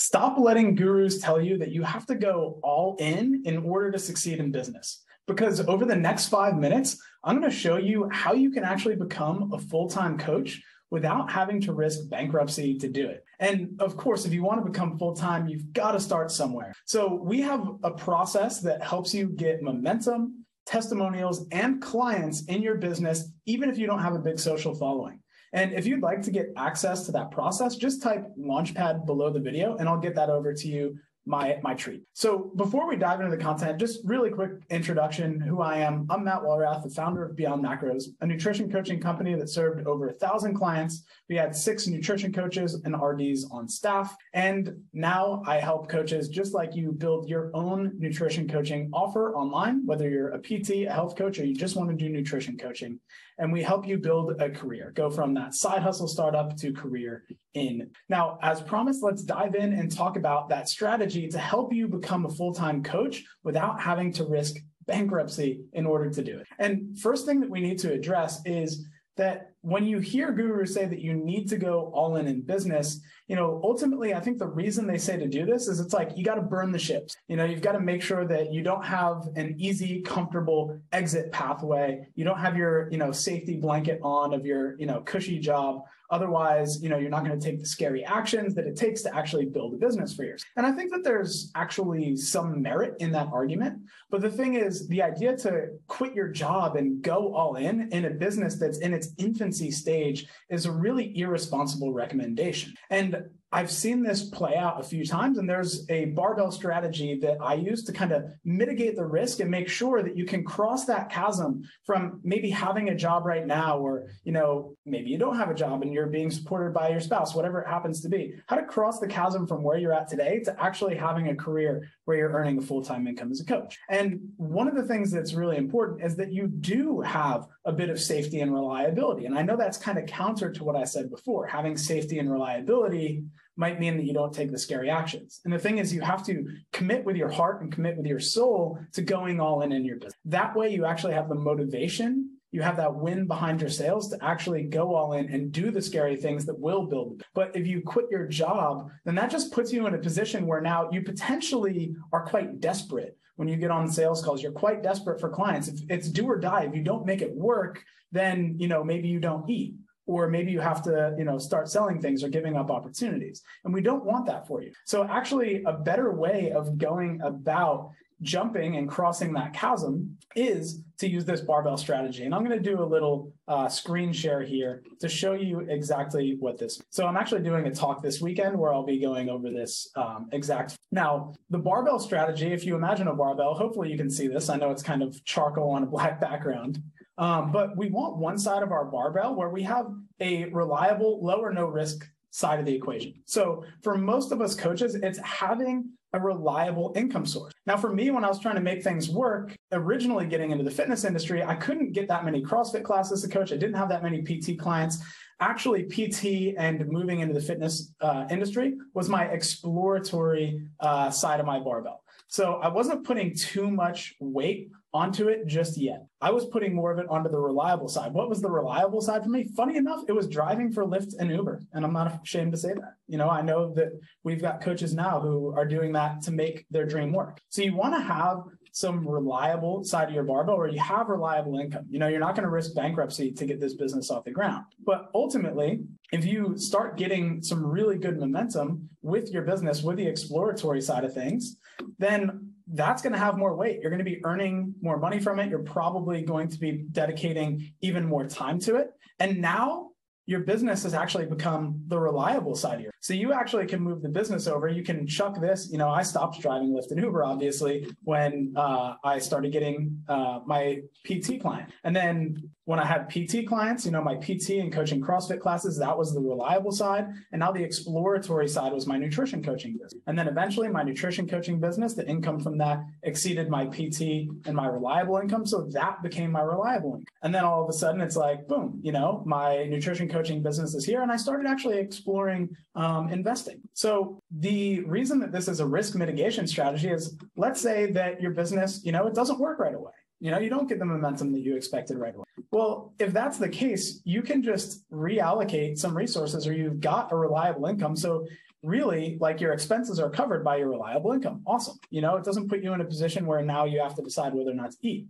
Stop letting gurus tell you that you have to go all in in order to succeed in business. Because over the next five minutes, I'm going to show you how you can actually become a full time coach without having to risk bankruptcy to do it. And of course, if you want to become full time, you've got to start somewhere. So we have a process that helps you get momentum, testimonials, and clients in your business, even if you don't have a big social following. And if you'd like to get access to that process, just type Launchpad below the video and I'll get that over to you my my treat. So before we dive into the content, just really quick introduction who I am. I'm Matt Walrath, the founder of Beyond Macros, a nutrition coaching company that served over a thousand clients. We had six nutrition coaches and RDs on staff. And now I help coaches just like you build your own nutrition coaching offer online, whether you're a PT, a health coach, or you just want to do nutrition coaching. And we help you build a career, go from that side hustle startup to career in. Now, as promised, let's dive in and talk about that strategy to help you become a full time coach without having to risk bankruptcy in order to do it. And first thing that we need to address is that when you hear gurus say that you need to go all in in business, you know, ultimately, I think the reason they say to do this is it's like you got to burn the ships. You know, you've got to make sure that you don't have an easy, comfortable exit pathway. You don't have your, you know, safety blanket on of your, you know, cushy job. Otherwise, you know, you're not going to take the scary actions that it takes to actually build a business for yours. And I think that there's actually some merit in that argument. But the thing is, the idea to quit your job and go all in in a business that's in its infancy stage is a really irresponsible recommendation. And I've seen this play out a few times, and there's a barbell strategy that I use to kind of mitigate the risk and make sure that you can cross that chasm from maybe having a job right now, or you know maybe you don't have a job and you're being supported by your spouse, whatever it happens to be. How to cross the chasm from where you're at today to actually having a career where you're earning a full time income as a coach. And one of the things that's really important is that you do have a bit of safety and reliability. And I know that's kind of counter to what I said before. Having safety and reliability might mean that you don't take the scary actions. And the thing is, you have to commit with your heart and commit with your soul to going all in in your business. That way, you actually have the motivation. You have that win behind your sails to actually go all in and do the scary things that will build. But if you quit your job, then that just puts you in a position where now you potentially are quite desperate when you get on sales calls. You're quite desperate for clients. If it's do or die, if you don't make it work, then you know maybe you don't eat or maybe you have to you know start selling things or giving up opportunities. And we don't want that for you. So actually a better way of going about jumping and crossing that chasm is to use this barbell strategy. And i'm going to do a little uh, screen share here to show you exactly what this so i'm actually doing a talk this weekend where i'll be going over this um, exact now the barbell strategy if you imagine a barbell hopefully you can see this. I know it's kind of charcoal on a black background um, but we want one side of our barbell where we have a reliable, low or no risk side of the equation. So for most of us coaches, it's having a reliable income source. Now, for me, when I was trying to make things work, originally getting into the fitness industry, I couldn't get that many CrossFit classes to coach. I didn't have that many PT clients. Actually, PT and moving into the fitness uh, industry was my exploratory uh, side of my barbell. So I wasn't putting too much weight onto it just yet. I was putting more of it onto the reliable side. What was the reliable side for me? Funny enough, it was driving for Lyft and Uber. And I'm not ashamed to say that. You know, I know that we've got coaches now who are doing that to make their dream work. So you want to have some reliable side of your barbell where you have reliable income. You know, you're not going to risk bankruptcy to get this business off the ground. But ultimately, if you start getting some really good momentum with your business, with the exploratory side of things, then that's going to have more weight. You're going to be earning more money from it. You're probably going to be dedicating even more time to it. And now your business has actually become the reliable side of your. So you actually can move the business over. You can chuck this. You know, I stopped driving Lyft and Uber obviously when uh, I started getting uh, my PT client, and then when I had PT clients, you know, my PT and coaching CrossFit classes, that was the reliable side. And now the exploratory side was my nutrition coaching business. And then eventually my nutrition coaching business, the income from that exceeded my PT and my reliable income. So that became my reliable income. And then all of a sudden it's like, boom, you know, my nutrition coaching business is here. And I started actually exploring um, investing. So the reason that this is a risk mitigation strategy is let's say that your business, you know, it doesn't work right away. You know, you don't get the momentum that you expected right away. Well, if that's the case, you can just reallocate some resources or you've got a reliable income. So really like your expenses are covered by your reliable income. Awesome. You know, it doesn't put you in a position where now you have to decide whether or not to eat.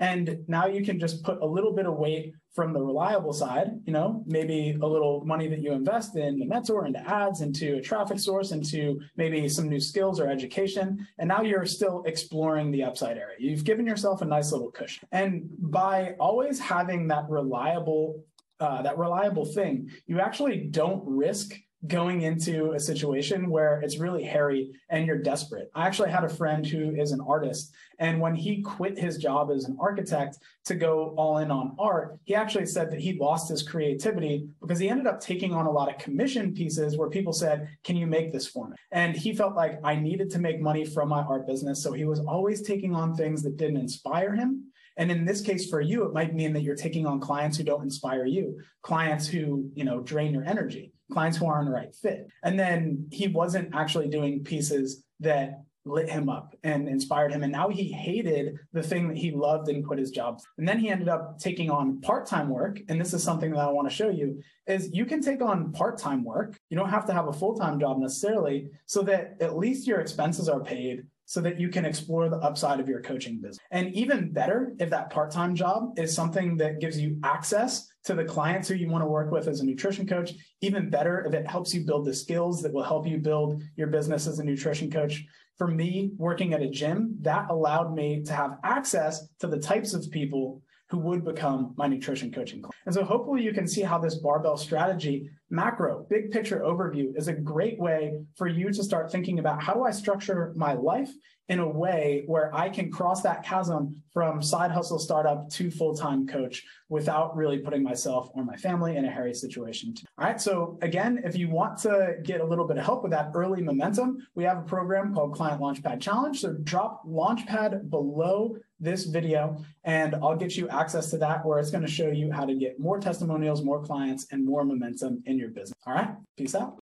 And now you can just put a little bit of weight from the reliable side, you know, maybe a little money that you invest in the mentor, into ads, into a traffic source, into maybe some new skills or education. And now you're still exploring the upside area. You've given yourself a nice little cushion. And by always having that reliable, uh, that reliable thing, you actually don't risk going into a situation where it's really hairy and you're desperate. I actually had a friend who is an artist, and when he quit his job as an architect to go all in on art, he actually said that he lost his creativity because he ended up taking on a lot of commission pieces where people said, Can you make this for me? And he felt like I needed to make money from my art business. So he was always taking on things that didn't inspire him. And in this case for you, it might mean that you're taking on clients who don't inspire you, clients who, you know, drain your energy clients who aren't the right fit. And then he wasn't actually doing pieces that lit him up and inspired him. And now he hated the thing that he loved and quit his job. And then he ended up taking on part-time work. And this is something that I want to show you is you can take on part-time work. You don't have to have a full-time job necessarily so that at least your expenses are paid so that you can explore the upside of your coaching business. And even better, if that part time job is something that gives you access to the clients who you want to work with as a nutrition coach, even better if it helps you build the skills that will help you build your business as a nutrition coach. For me, working at a gym, that allowed me to have access to the types of people who would become my nutrition coaching client. And so hopefully you can see how this barbell strategy, macro, big picture overview is a great way for you to start thinking about how do I structure my life in a way where I can cross that chasm from side hustle startup to full-time coach without really putting myself or my family in a hairy situation. All right. So again, if you want to get a little bit of help with that early momentum, we have a program called Client Launchpad Challenge. So drop Launchpad below this video and I'll get you access to that where it's going to show you how to get more testimonials, more clients, and more momentum in your business. All right. Peace out.